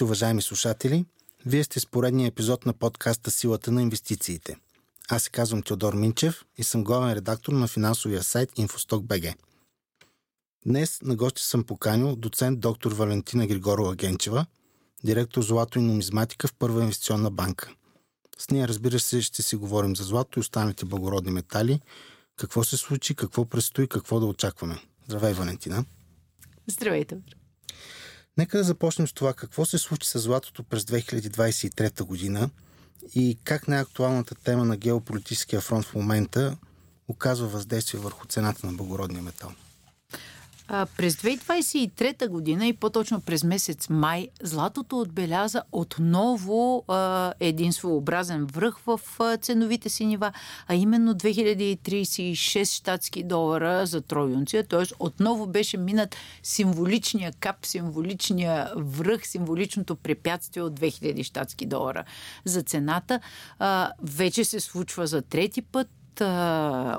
Здравейте, уважаеми слушатели! Вие сте с поредния епизод на подкаста Силата на инвестициите. Аз се казвам Теодор Минчев и съм главен редактор на финансовия сайт InfostockBG. Днес на гости съм поканил доцент доктор Валентина Григорова Генчева, директор Злато и нумизматика в Първа инвестиционна банка. С нея, разбира се, ще си говорим за злато и останалите благородни метали, какво се случи, какво предстои, какво да очакваме. Здравей, Валентина! Здравейте! Нека да започнем с това какво се случи с златото през 2023 година и как най-актуалната тема на геополитическия фронт в момента оказва въздействие върху цената на благородния метал. А, през 2023 година и по-точно през месец май златото отбеляза отново а, един своеобразен връх в а, ценовите си нива, а именно 2036 щатски долара за троюнция, т.е. отново беше минат символичния кап, символичния връх, символичното препятствие от 2000 щатски долара за цената. А, вече се случва за трети път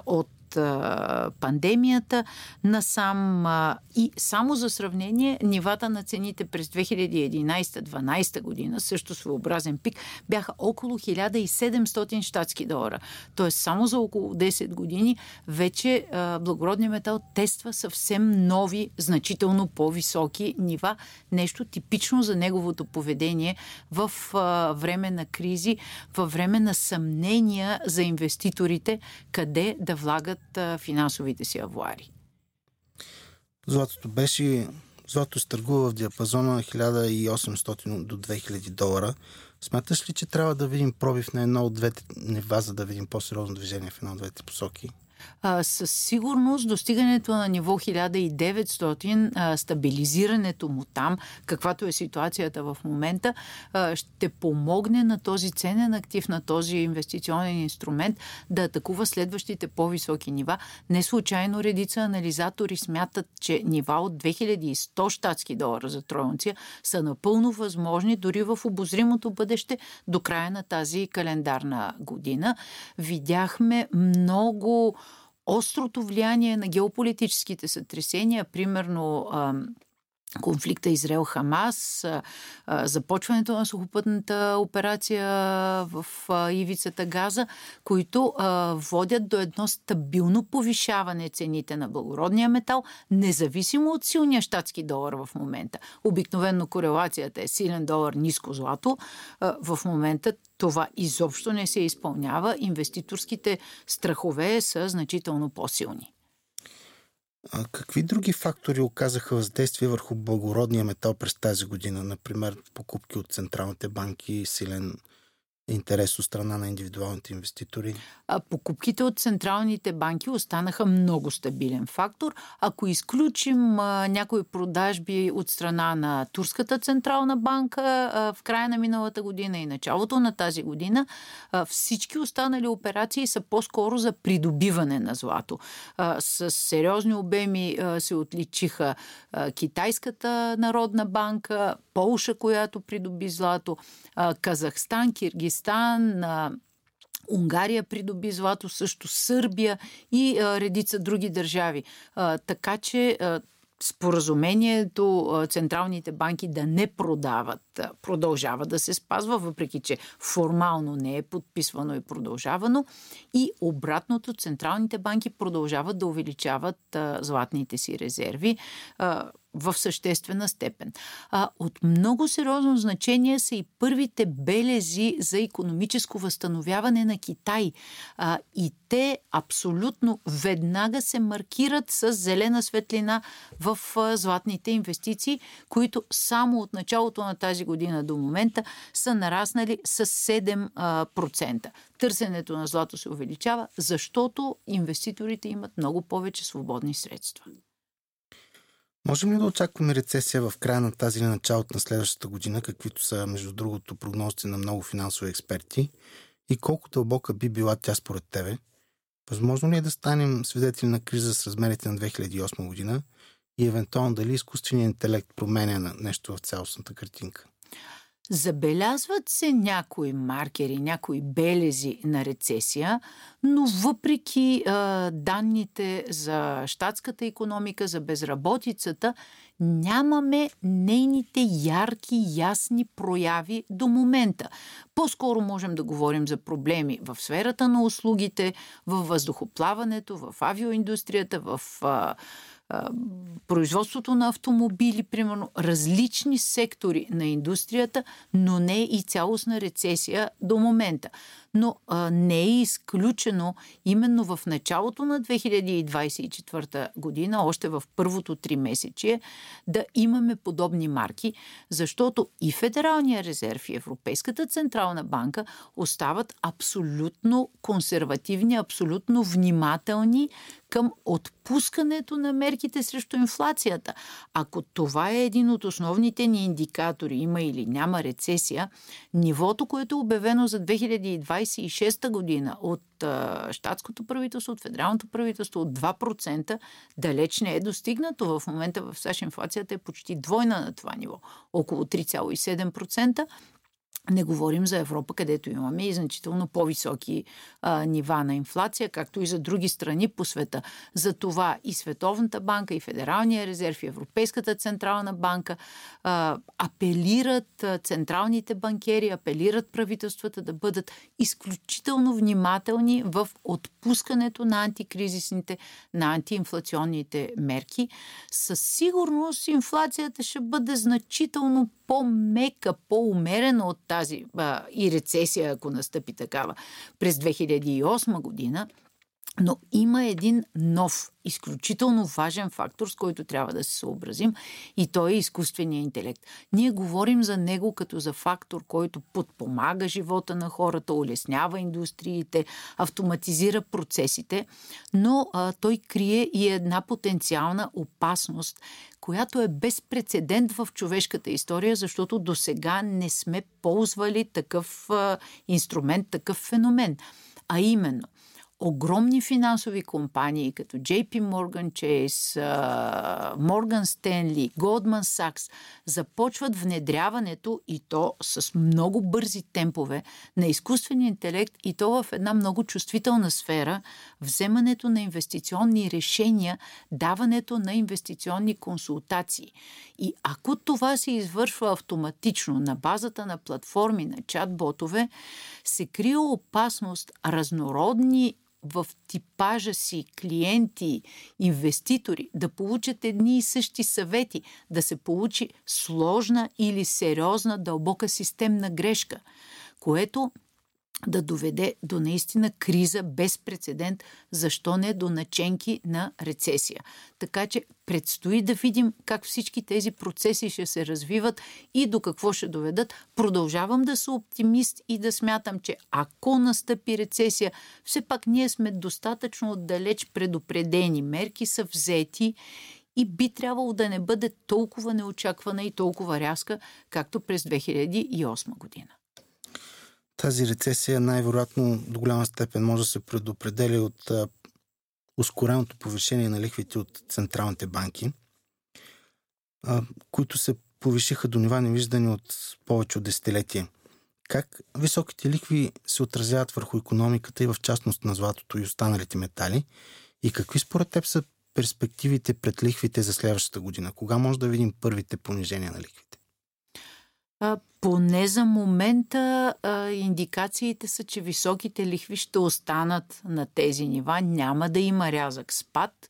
от пандемията насам и само за сравнение нивата на цените през 2011-12 година, също своеобразен пик, бяха около 1700 щатски долара. Тоест само за около 10 години вече благородният метал тества съвсем нови, значително по-високи нива. Нещо типично за неговото поведение в време на кризи, във време на съмнения за инвеститорите, къде да влагат а, финансовите си авуари. Златото беше... Злато се търгува в диапазона 1800 до 2000 долара. Смяташ ли, че трябва да видим пробив на едно от двете нива, за да видим по-сериозно движение в едно от двете посоки? А, със сигурност достигането на ниво 1900, а, стабилизирането му там, каквато е ситуацията в момента, а, ще помогне на този ценен актив, на този инвестиционен инструмент да атакува следващите по-високи нива. Не случайно редица анализатори смятат, че нива от 2100 щатски долара за троянция са напълно възможни дори в обозримото бъдеще до края на тази календарна година. Видяхме много острото влияние на геополитическите сътресения, примерно конфликта Израел-Хамас, започването на сухопътната операция в ивицата Газа, които водят до едно стабилно повишаване цените на благородния метал, независимо от силния щатски долар в момента. Обикновено корелацията е силен долар, ниско злато. В момента това изобщо не се изпълнява. Инвеститорските страхове са значително по-силни. А какви други фактори оказаха въздействие върху благородния метал през тази година? Например, покупки от централните банки, силен интерес от страна на индивидуалните инвеститори? А покупките от централните банки останаха много стабилен фактор. Ако изключим а, някои продажби от страна на Турската централна банка а, в края на миналата година и началото на тази година, а, всички останали операции са по-скоро за придобиване на злато. А, с сериозни обеми а, се отличиха а, Китайската народна банка, Полша, която придоби злато, а, Казахстан, Киргизстан, Афганистан, Унгария придоби злато, също Сърбия и редица други държави. Така че споразумението централните банки да не продават продължава да се спазва, въпреки че формално не е подписвано и продължавано. И обратното, централните банки продължават да увеличават златните си резерви в съществена степен. А, от много сериозно значение са и първите белези за економическо възстановяване на Китай. А, и те абсолютно веднага се маркират с зелена светлина в а, златните инвестиции, които само от началото на тази година до момента са нараснали с 7%. Търсенето на злато се увеличава, защото инвеститорите имат много повече свободни средства. Можем ли да очакваме рецесия в края на тази или началото на следващата година, каквито са, между другото, прогнозите на много финансови експерти? И колко дълбока би била тя според тебе? Възможно ли е да станем свидетели на криза с размерите на 2008 година и евентуално дали изкуственият интелект променя на нещо в цялостната картинка? Забелязват се някои маркери, някои белези на рецесия, но въпреки а, данните за щатската економика, за безработицата, нямаме нейните ярки, ясни прояви до момента. По-скоро можем да говорим за проблеми в сферата на услугите, в въздухоплаването, в авиоиндустрията, в а, производството на автомобили, примерно, различни сектори на индустрията, но не и цялостна рецесия до момента но а, не е изключено именно в началото на 2024 година, още в първото три месечие, да имаме подобни марки, защото и Федералния резерв и Европейската централна банка остават абсолютно консервативни, абсолютно внимателни към отпускането на мерките срещу инфлацията. Ако това е един от основните ни индикатори, има или няма рецесия, нивото, което е обявено за 2020 2026 година от а, щатското правителство, от федералното правителство, от 2%, далеч не е достигнато. В момента в САЩ инфлацията е почти двойна на това ниво. Около 3,7%. Не говорим за Европа, където имаме и значително по-високи а, нива на инфлация, както и за други страни по света. За това и Световната банка, и Федералния резерв, и Европейската централна банка а, апелират централните банкери, апелират правителствата да бъдат изключително внимателни в отпускането на антикризисните, на антиинфлационните мерки. Със сигурност инфлацията ще бъде значително по-мека, по-умерена от тази а, и рецесия, ако настъпи такава. През 2008 година, но има един нов, изключително важен фактор, с който трябва да се съобразим и той е изкуственият интелект. Ние говорим за него като за фактор, който подпомага живота на хората, улеснява индустриите, автоматизира процесите, но а, той крие и една потенциална опасност, която е безпредседент в човешката история, защото до сега не сме ползвали такъв а, инструмент, такъв феномен. А именно – огромни финансови компании, като JP Morgan Chase, Morgan Stanley, Goldman Sachs, започват внедряването и то с много бързи темпове на изкуствения интелект и то в една много чувствителна сфера, вземането на инвестиционни решения, даването на инвестиционни консултации. И ако това се извършва автоматично на базата на платформи, на чат-ботове, се крие опасност разнородни в типажа си клиенти, инвеститори да получат едни и същи съвети, да се получи сложна или сериозна дълбока системна грешка, което да доведе до наистина криза без прецедент, защо не до наченки на рецесия. Така че предстои да видим как всички тези процеси ще се развиват и до какво ще доведат. Продължавам да съм оптимист и да смятам, че ако настъпи рецесия, все пак ние сме достатъчно отдалеч предупредени. Мерки са взети и би трябвало да не бъде толкова неочаквана и толкова рязка, както през 2008 година. Тази рецесия най-вероятно до голяма степен може да се предопределя от а, ускореното повишение на лихвите от централните банки, а, които се повишиха до нива невиждани от повече от десетилетие. Как високите лихви се отразяват върху економиката и в частност на златото и останалите метали? И какви според теб са перспективите пред лихвите за следващата година? Кога може да видим първите понижения на лихвите? А, поне за момента а, индикациите са, че високите лихви ще останат на тези нива. Няма да има рязък спад.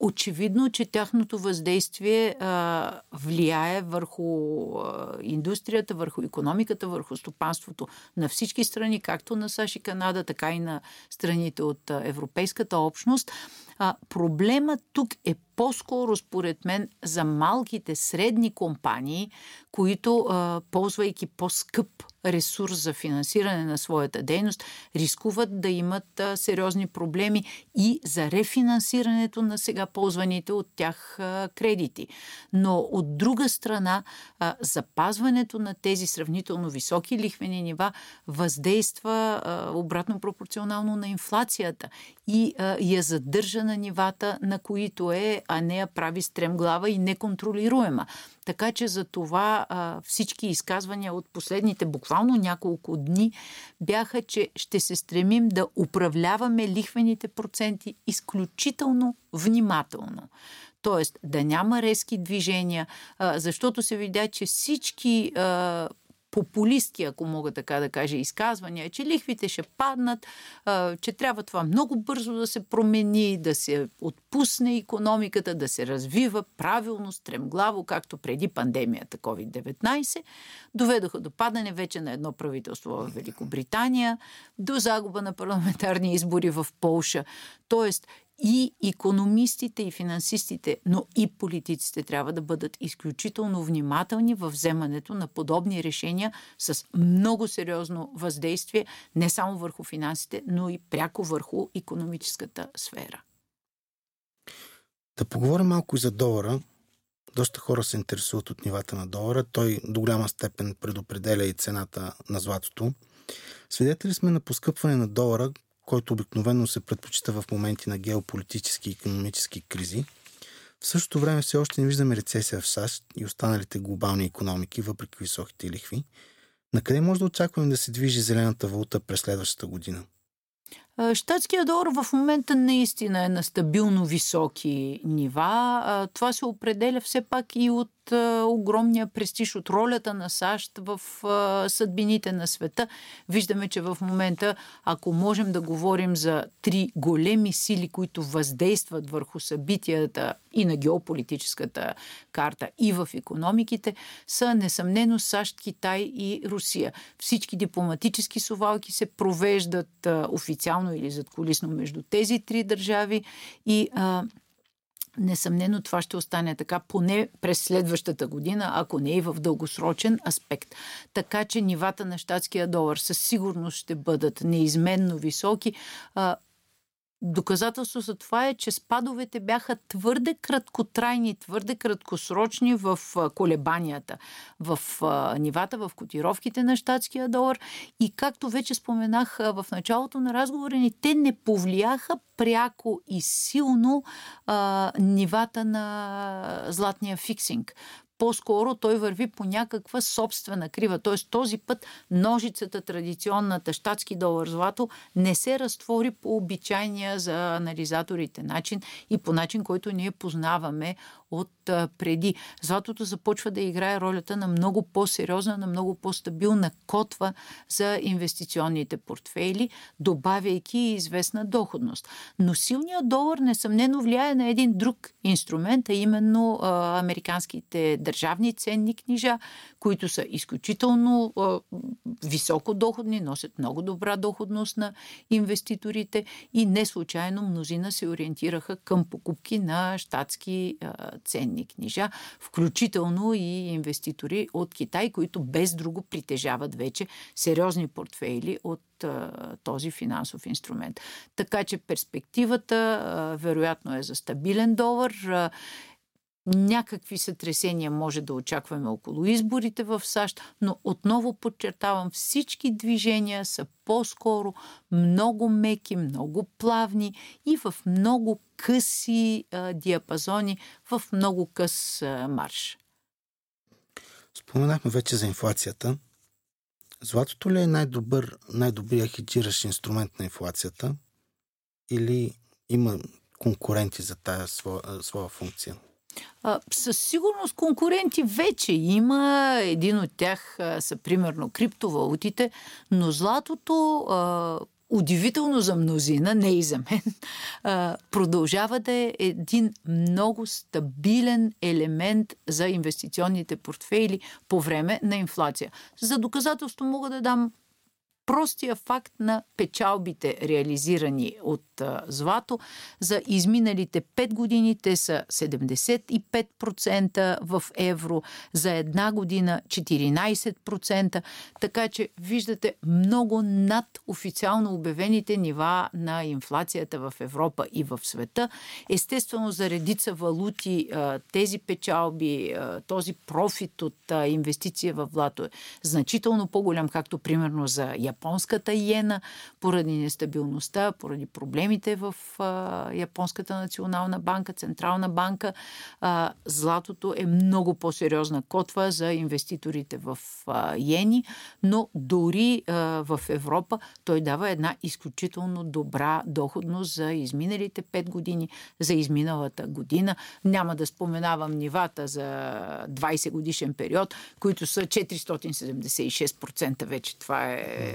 Очевидно, че тяхното въздействие а, влияе върху а, индустрията, върху економиката, върху стопанството на всички страни, както на САЩ и Канада, така и на страните от а, Европейската общност. А, проблемът тук е по-скоро, според мен, за малките, средни компании, които, ползвайки по-скъп ресурс за финансиране на своята дейност, рискуват да имат сериозни проблеми и за рефинансирането на сега ползваните от тях кредити. Но от друга страна, запазването на тези сравнително високи лихвени нива въздейства обратно пропорционално на инфлацията и я задържа на нивата, на които е, а не я прави стремглава и неконтролируема. Така че за това а, всички изказвания от последните буквално няколко дни бяха, че ще се стремим да управляваме лихвените проценти изключително внимателно. Тоест да няма резки движения, защото се видя, че всички популистки, ако мога така да кажа, изказвания, че лихвите ще паднат, че трябва това много бързо да се промени, да се отпусне економиката, да се развива правилно, стремглаво, както преди пандемията COVID-19, доведоха до падане вече на едно правителство в Великобритания, до загуба на парламентарни избори в Полша. Тоест, и економистите, и финансистите, но и политиците трябва да бъдат изключително внимателни в вземането на подобни решения с много сериозно въздействие не само върху финансите, но и пряко върху економическата сфера. Да поговорим малко и за долара. Доста хора се интересуват от нивата на долара. Той до голяма степен предопределя и цената на златото. Свидетели сме на поскъпване на долара, който обикновено се предпочита в моменти на геополитически и економически кризи. В същото време все още не виждаме рецесия в САЩ и останалите глобални економики, въпреки високите лихви. На къде може да очакваме да се движи зелената валута през следващата година? Штатският долар в момента наистина е на стабилно високи нива. Това се определя все пак и от огромния престиж, от ролята на САЩ в съдбините на света. Виждаме, че в момента, ако можем да говорим за три големи сили, които въздействат върху събитията и на геополитическата карта, и в економиките, са несъмнено САЩ, Китай и Русия. Всички дипломатически совалки се провеждат официално или задколисно между тези три държави и Несъмнено това ще остане така поне през следващата година, ако не и в дългосрочен аспект. Така че нивата на щатския долар със сигурност ще бъдат неизменно високи. Доказателство за това е, че спадовете бяха твърде краткотрайни, твърде краткосрочни в колебанията, в нивата, в котировките на щатския долар. И както вече споменах в началото на разговора ни, те не повлияха пряко и силно а, нивата на златния фиксинг по-скоро той върви по някаква собствена крива. Т.е. този път ножицата, традиционната щатски долар злато, не се разтвори по обичайния за анализаторите начин и по начин, който ние познаваме от преди. Златото започва да играе ролята на много по-сериозна, на много по-стабилна котва за инвестиционните портфейли, добавяйки известна доходност. Но силният долар несъмнено влияе на един друг инструмент, а именно а, американските държавни ценни книжа, които са изключително а, високо доходни, носят много добра доходност на инвеститорите и не случайно мнозина се ориентираха към покупки на щатски а, ценни книжа, включително и инвеститори от Китай, които без друго притежават вече сериозни портфейли от този финансов инструмент. Така че перспективата вероятно е за стабилен долар. Някакви сътресения може да очакваме около изборите в САЩ, но отново подчертавам, всички движения са по-скоро много меки, много плавни и в много къси а, диапазони, в много къс а, марш. Споменахме вече за инфлацията. Златото ли е най-добър, най-добрият хеджиращ инструмент на инфлацията или има конкуренти за тази своя, своя функция? А, със сигурност конкуренти вече има. Един от тях а, са примерно криптовалутите, но златото а, удивително за мнозина, не и за мен, а, продължава да е един много стабилен елемент за инвестиционните портфейли по време на инфлация. За доказателство мога да дам простия факт на печалбите, реализирани от злато. За изминалите 5 години те са 75% в евро, за една година 14%, така че виждате много над официално обявените нива на инфлацията в Европа и в света. Естествено, за редица валути тези печалби, този профит от инвестиция в злато е значително по-голям, както примерно за Япония японската иена, поради нестабилността, поради проблемите в а, Японската национална банка, Централна банка. А, златото е много по-сериозна котва за инвеститорите в а, иени, но дори а, в Европа той дава една изключително добра доходност за изминалите 5 години, за изминалата година. Няма да споменавам нивата за 20 годишен период, които са 476% вече. Това е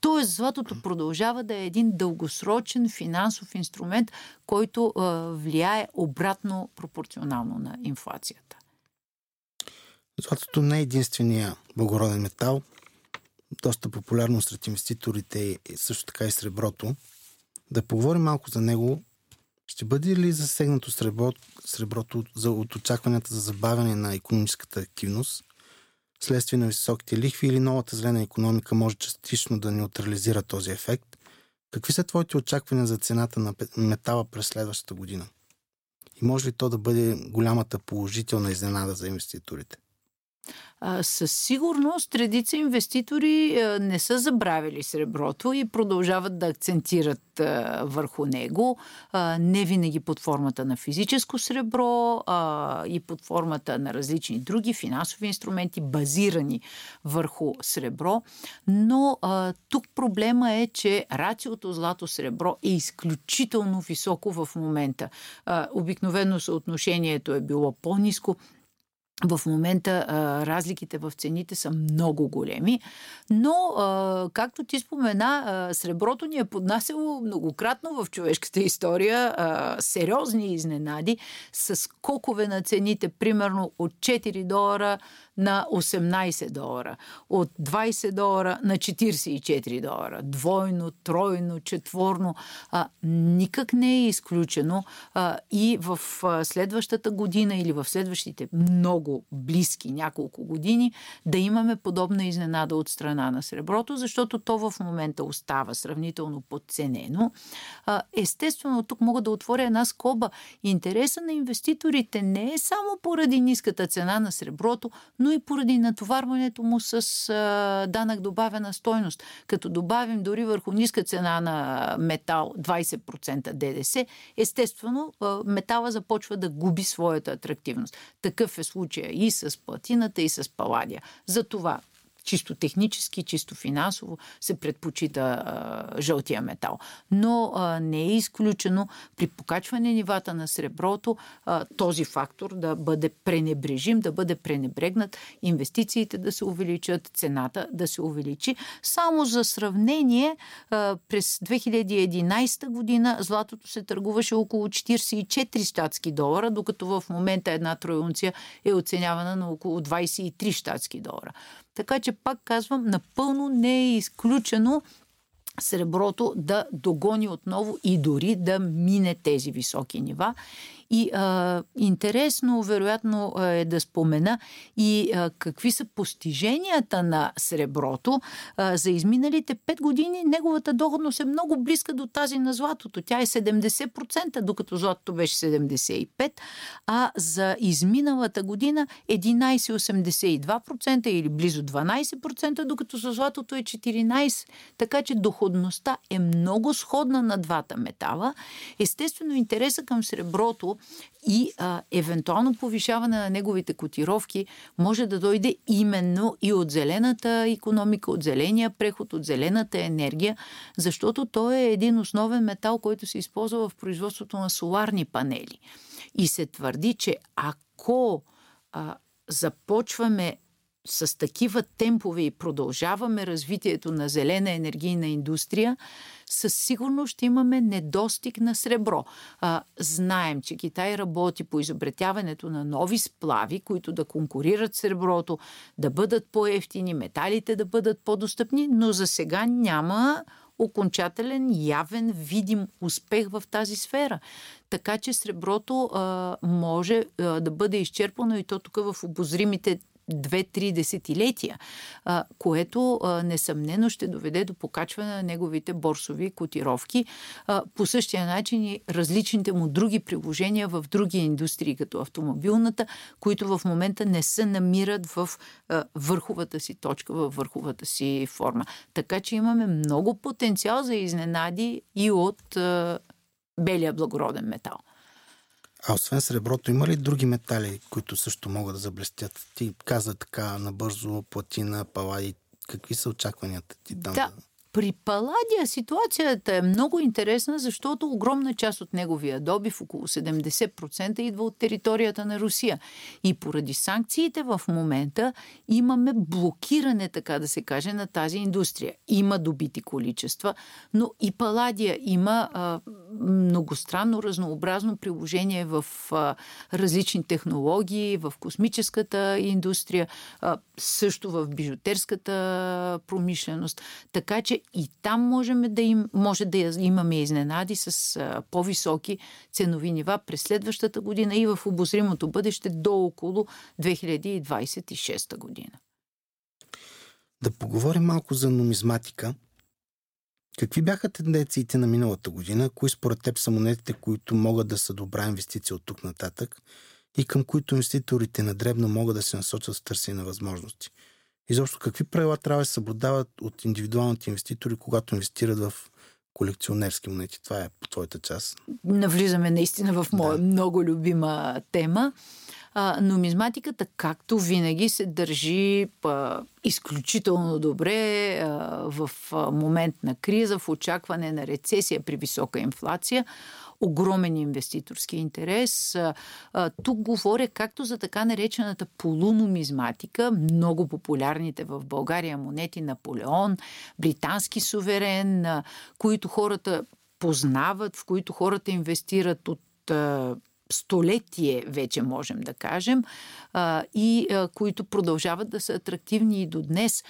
Тоест, златото продължава да е един дългосрочен финансов инструмент, който влияе обратно пропорционално на инфлацията. Златото не е единствения благороден метал. Доста популярно сред инвеститорите и също така и среброто. Да поговорим малко за него. Ще бъде ли засегнато сребро, среброто за, от очакванията за забавяне на економическата активност? Следствие на високите лихви или новата зелена економика може частично да неутрализира този ефект? Какви са твоите очаквания за цената на метала през следващата година? И може ли то да бъде голямата положителна изненада за инвеститорите? Със сигурност редица инвеститори не са забравили среброто и продължават да акцентират върху него. Не винаги под формата на физическо сребро и под формата на различни други финансови инструменти, базирани върху сребро. Но тук проблема е, че рациото злато-сребро е изключително високо в момента. Обикновено съотношението е било по-низко в момента а, разликите в цените са много големи, но, а, както ти спомена, а, среброто ни е поднасяло многократно в човешката история а, сериозни изненади с скокове на цените, примерно от 4 долара на 18 долара, от 20 долара на 44 долара. Двойно, тройно, четворно. А, никак не е изключено а, и в а, следващата година или в следващите много близки няколко години да имаме подобна изненада от страна на среброто, защото то в момента остава сравнително подценено. Естествено, тук мога да отворя една скоба. Интереса на инвеститорите не е само поради ниската цена на среброто, но и поради натоварването му с данък добавена стойност. Като добавим дори върху ниска цена на метал 20% ДДС, естествено метала започва да губи своята атрактивност. Такъв е случая и с платината, и с паладия. Затова чисто технически, чисто финансово се предпочита а, жълтия метал. Но а, не е изключено при покачване нивата на среброто а, този фактор да бъде пренебрежим, да бъде пренебрегнат, инвестициите да се увеличат, цената да се увеличи. Само за сравнение, а, през 2011 година златото се търгуваше около 44 щатски долара, докато в момента една троюнция е оценявана на около 23 щатски долара. Така че, пак казвам, напълно не е изключено среброто да догони отново и дори да мине тези високи нива. И а, интересно, вероятно, е да спомена и а, какви са постиженията на среброто. А, за изминалите 5 години неговата доходност е много близка до тази на златото. Тя е 70%, докато златото беше 75%, а за изминалата година 11,82% или близо 12%, докато за златото е 14%. Така че доходността е много сходна на двата метала. Естествено, интереса към среброто и а, евентуално повишаване на неговите котировки може да дойде именно и от зелената економика, от зеления преход, от зелената енергия, защото той е един основен метал, който се използва в производството на соларни панели. И се твърди, че ако а, започваме с такива темпове и продължаваме развитието на зелена енергийна индустрия, със сигурност ще имаме недостиг на сребро. А, знаем, че Китай работи по изобретяването на нови сплави, които да конкурират среброто, да бъдат по-ефтини, металите да бъдат по-достъпни, но за сега няма окончателен, явен, видим успех в тази сфера. Така че среброто а, може а, да бъде изчерпано и то тук в обозримите 2-3 десетилетия, което несъмнено ще доведе до покачване на неговите борсови котировки. По същия начин и различните му други приложения в други индустрии, като автомобилната, които в момента не се намират в върховата си точка, в върховата си форма. Така че имаме много потенциал за изненади и от белия благороден метал. А освен среброто, има ли други метали, които също могат да заблестят? Ти каза така набързо платина, палади. Какви са очакванията ти там? Да, при Паладия ситуацията е много интересна, защото огромна част от неговия добив, около 70%, идва от територията на Русия. И поради санкциите в момента имаме блокиране, така да се каже, на тази индустрия. Има добити количества, но и Паладия има а, многостранно, разнообразно приложение в а, различни технологии, в космическата индустрия, а, също в бижутерската промишленост. Така че и там можем да им, може да имаме изненади с а, по-високи ценови нива през следващата година и в обозримото бъдеще до около 2026 година. Да поговорим малко за нумизматика. Какви бяха тенденциите на миналата година? Кои според теб са монетите, които могат да са добра инвестиция от тук нататък и към които инвеститорите на дребно могат да се насочат в търсене на възможности? Изобщо какви правила трябва да се съблюдават от индивидуалните инвеститори, когато инвестират в колекционерски монети? Това е по твоята част. Навлизаме наистина в моя да. много любима тема. А, нумизматиката, както винаги, се държи а, изключително добре а, в а, момент на криза, в очакване на рецесия при висока инфлация огромен инвеститорски интерес. Тук говоря както за така наречената полунумизматика, много популярните в България монети Наполеон, британски суверен, които хората познават, в които хората инвестират от столетие, вече можем да кажем, и които продължават да са атрактивни и до днес.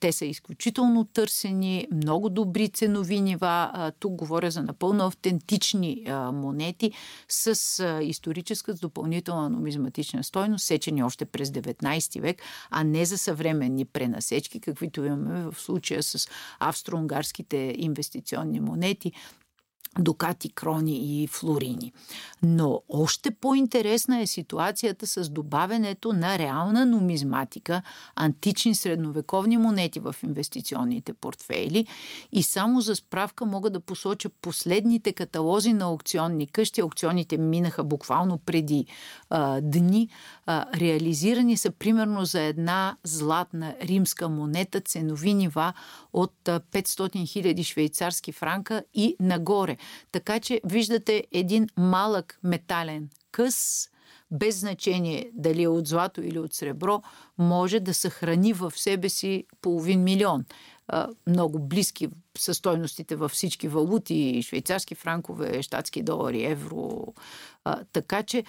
Те са изключително търсени, много добри ценови нива. Тук говоря за напълно автентични монети с историческа с допълнителна нумизматична стойност, сечени още през 19 век, а не за съвременни пренасечки, каквито имаме в случая с австро-унгарските инвестиционни монети, докати, крони и флорини. Но още по-интересна е ситуацията с добавянето на реална нумизматика, антични средновековни монети в инвестиционните портфейли и само за справка мога да посоча последните каталози на аукционни къщи. Аукционите минаха буквално преди а, дни. А, реализирани са примерно за една златна римска монета ценови нива от 500 000 швейцарски франка и нагоре. Така че виждате един малък метален къс, без значение дали е от злато или от сребро, може да съхрани в себе си половин милион. Много близки са стойностите във всички валути, швейцарски франкове, щатски долари, евро. Така че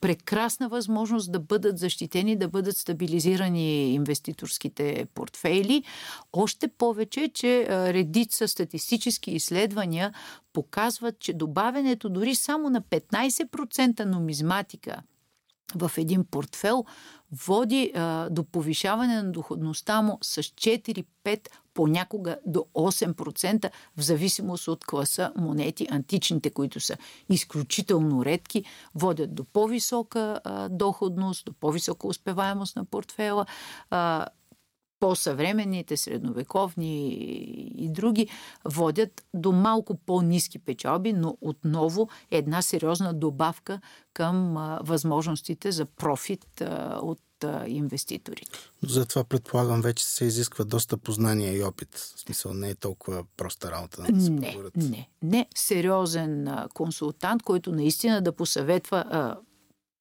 прекрасна възможност да бъдат защитени, да бъдат стабилизирани инвеститорските портфейли. Още повече, че редица статистически изследвания показват, че добавянето дори само на 15% нумизматика в един портфел води а, до повишаване на доходността му с 4-5, понякога до 8%, в зависимост от класа монети, античните, които са изключително редки, водят до по-висока а, доходност, до по-висока успеваемост на портфела. А, по-съвременните, средновековни и други, водят до малко по-низки печалби, но отново една сериозна добавка към възможностите за профит от а, инвеститорите. Затова предполагам вече се изисква доста познание и опит. В смисъл не е толкова проста работа да се не, не, не. Сериозен а, консултант, който наистина да посъветва а,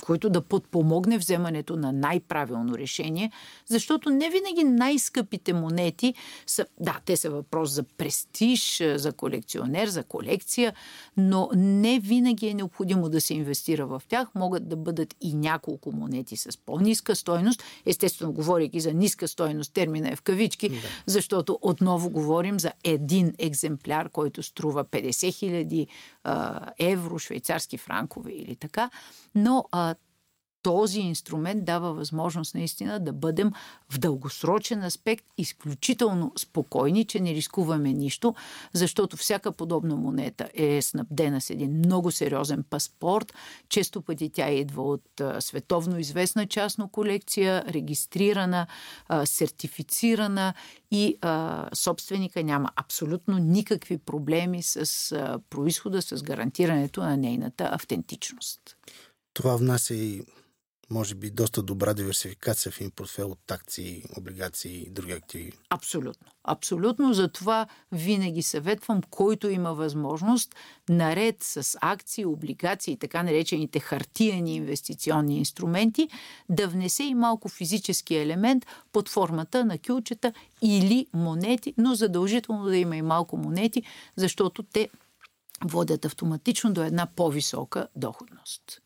който да подпомогне вземането на най-правилно решение, защото не винаги най-скъпите монети са, да, те са въпрос за престиж, за колекционер, за колекция, но не винаги е необходимо да се инвестира в тях. Могат да бъдат и няколко монети с по-ниска стойност. Естествено, говоряки за ниска стойност, термина е в кавички, да. защото отново говорим за един екземпляр, който струва 50 хиляди евро, швейцарски франкове или така. Но а, този инструмент дава възможност наистина да бъдем в дългосрочен аспект изключително спокойни, че не рискуваме нищо, защото всяка подобна монета е снабдена с един много сериозен паспорт. Често пъти тя идва от световно известна частна колекция, регистрирана, сертифицирана и собственика няма абсолютно никакви проблеми с происхода, с гарантирането на нейната автентичност. Това внася и може би доста добра диверсификация в един портфел от акции, облигации и други активи. Абсолютно. Абсолютно. Затова винаги съветвам, който има възможност, наред с акции, облигации така наречените хартияни инвестиционни инструменти, да внесе и малко физически елемент под формата на кюлчета или монети, но задължително да има и малко монети, защото те водят автоматично до една по-висока доходност.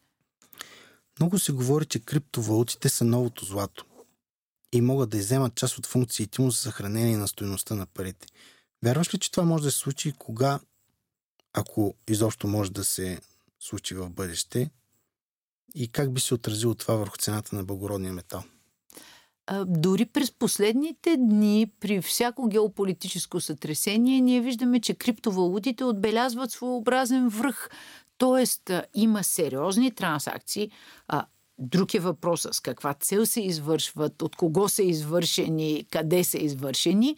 Много се говори, че криптовалутите са новото злато и могат да иземат част от функциите му за съхранение на стоеността на парите. Вярваш ли, че това може да се случи кога, ако изобщо може да се случи в бъдеще? И как би се отразило това върху цената на благородния метал? Дори през последните дни, при всяко геополитическо сътресение, ние виждаме, че криптовалутите отбелязват своеобразен връх. Тоест, има сериозни транзакции. Друг е въпросът с каква цел се извършват, от кого са извършени, къде са извършени,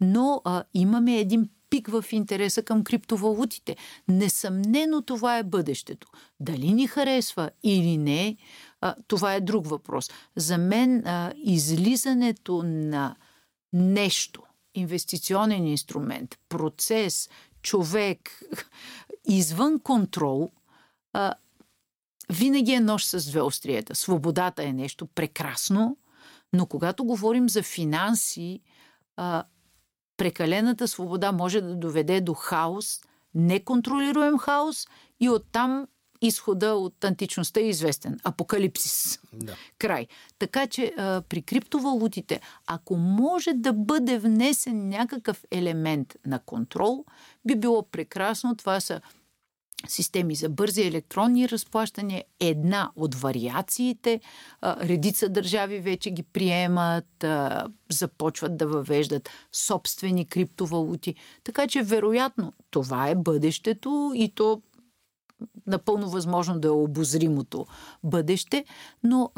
но а, имаме един пик в интереса към криптовалутите. Несъмнено това е бъдещето. Дали ни харесва или не, а, това е друг въпрос. За мен а, излизането на нещо, инвестиционен инструмент, процес, човек, извън контрол, а, винаги е нож с две остриета. Свободата е нещо прекрасно, но когато говорим за финанси, а, прекалената свобода може да доведе до хаос, неконтролируем хаос и оттам изхода от античността е известен. Апокалипсис. Да. Край. Така че а, при криптовалутите, ако може да бъде внесен някакъв елемент на контрол, би било прекрасно. Това са системи за бързи електронни разплащания, една от вариациите. Редица държави вече ги приемат, започват да въвеждат собствени криптовалути. Така че, вероятно, това е бъдещето и то напълно възможно да е обозримото бъдеще, но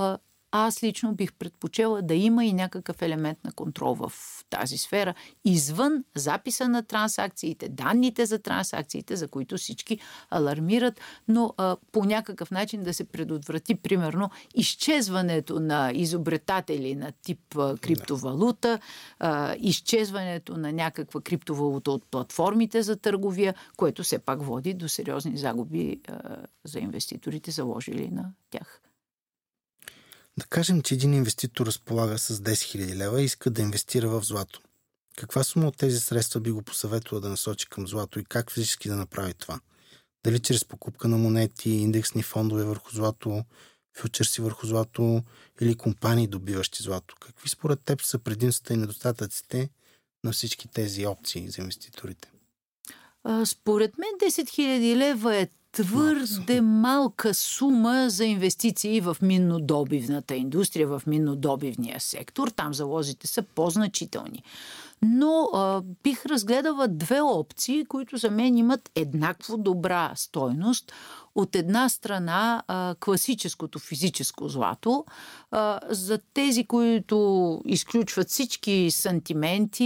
аз лично бих предпочела да има и някакъв елемент на контрол в тази сфера, извън записа на транзакциите, данните за транзакциите, за които всички алармират, но а, по някакъв начин да се предотврати, примерно, изчезването на изобретатели на тип а, криптовалута, а, изчезването на някаква криптовалута от платформите за търговия, което все пак води до сериозни загуби а, за инвеститорите, заложили на тях. Да кажем, че един инвеститор разполага с 10 000 лева и иска да инвестира в злато. Каква сума от тези средства би го посъветвала да насочи към злато и как физически да направи това? Дали чрез покупка на монети, индексни фондове върху злато, фьючерси върху злато или компании, добиващи злато? Какви според теб са предимствата и недостатъците на всички тези опции за инвеститорите? Според мен 10 000 лева е твърде малка сума за инвестиции в миннодобивната индустрия, в миннодобивния сектор. Там залозите са по-значителни. Но а, бих разгледала две опции, които за мен имат еднакво добра стойност. От една страна а, класическото физическо злато, а, за тези, които изключват всички сантименти,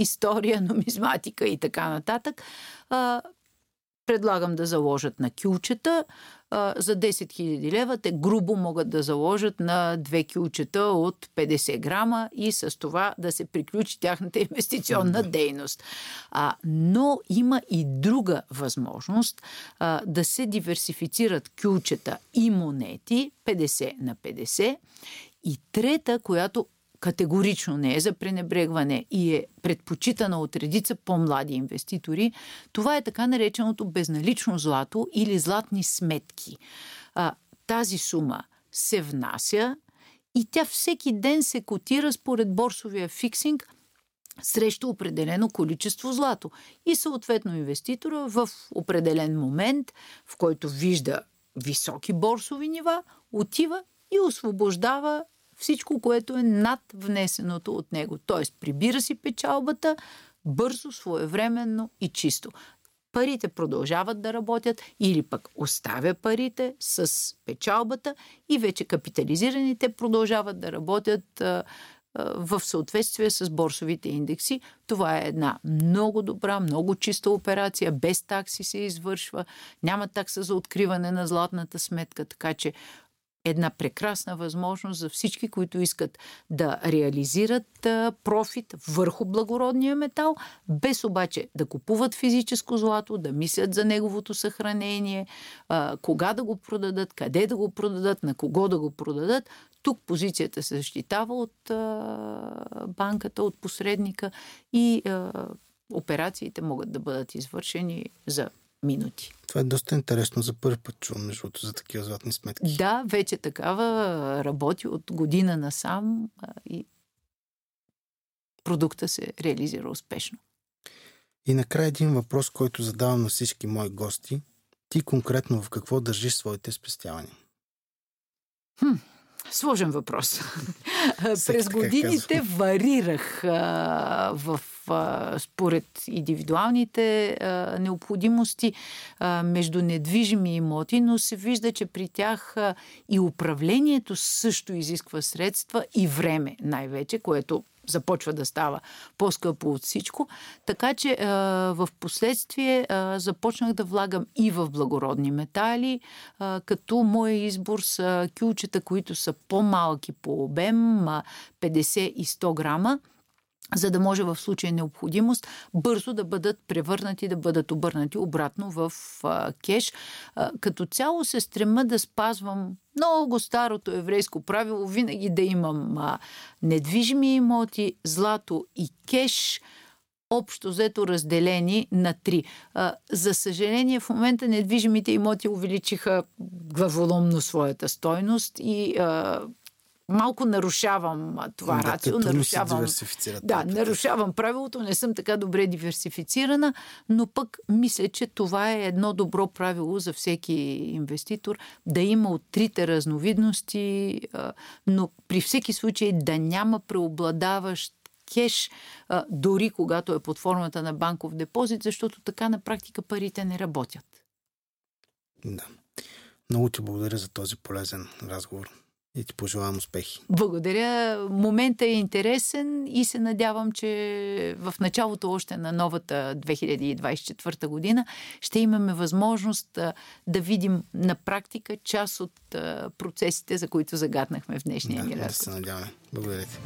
история, нумизматика и така нататък, а, предлагам да заложат на кюлчета. За 10 000 лева те грубо могат да заложат на две кюлчета от 50 грама и с това да се приключи тяхната инвестиционна дейност. А, но има и друга възможност а, да се диверсифицират кюлчета и монети 50 на 50. И трета, която категорично не е за пренебрегване и е предпочитана от редица по-млади инвеститори, това е така нареченото безналично злато или златни сметки. А, тази сума се внася и тя всеки ден се котира според борсовия фиксинг срещу определено количество злато. И съответно инвеститора в определен момент, в който вижда високи борсови нива, отива и освобождава всичко, което е над внесеното от него. Тоест, прибира си печалбата бързо, своевременно и чисто. Парите продължават да работят или пък оставя парите с печалбата и вече капитализираните продължават да работят в съответствие с борсовите индекси. Това е една много добра, много чиста операция, без такси се извършва, няма такса за откриване на златната сметка, така че една прекрасна възможност за всички, които искат да реализират профит върху благородния метал, без обаче да купуват физическо злато, да мислят за неговото съхранение, кога да го продадат, къде да го продадат, на кого да го продадат. Тук позицията се защитава от банката, от посредника и операциите могат да бъдат извършени за минути. Това е доста интересно. За първи път чувам, между за такива златни сметки. Да, вече такава работи от година насам и продукта се реализира успешно. И накрая един въпрос, който задавам на всички мои гости. Ти конкретно в какво държиш своите спестявания? Хм, сложен въпрос. През годините варирах а, в според индивидуалните необходимости между недвижими имоти, но се вижда, че при тях и управлението също изисква средства и време най-вече, което започва да става по-скъпо от всичко. Така че в последствие започнах да влагам и в благородни метали, като мой избор са кюлчета, които са по-малки по обем, 50 и 100 грама за да може в случай необходимост бързо да бъдат превърнати, да бъдат обърнати обратно в а, кеш. А, като цяло се стрема да спазвам много старото еврейско правило, винаги да имам а, недвижими имоти, злато и кеш, общо взето разделени на три. За съжаление, в момента недвижимите имоти увеличиха главоломно своята стойност и малко нарушавам това да, рацио. Нарушавам, да, нарушавам правилото, не съм така добре диверсифицирана, но пък мисля, че това е едно добро правило за всеки инвеститор да има от трите разновидности, но при всеки случай да няма преобладаващ кеш, дори когато е под формата на банков депозит, защото така на практика парите не работят. Да. Много ти благодаря за този полезен разговор и ти пожелавам успехи. Благодаря. Моментът е интересен и се надявам, че в началото още на новата 2024 година ще имаме възможност да видим на практика част от процесите, за които загаднахме в днешния да, ни разговор. Да се надяваме. Благодаря ти.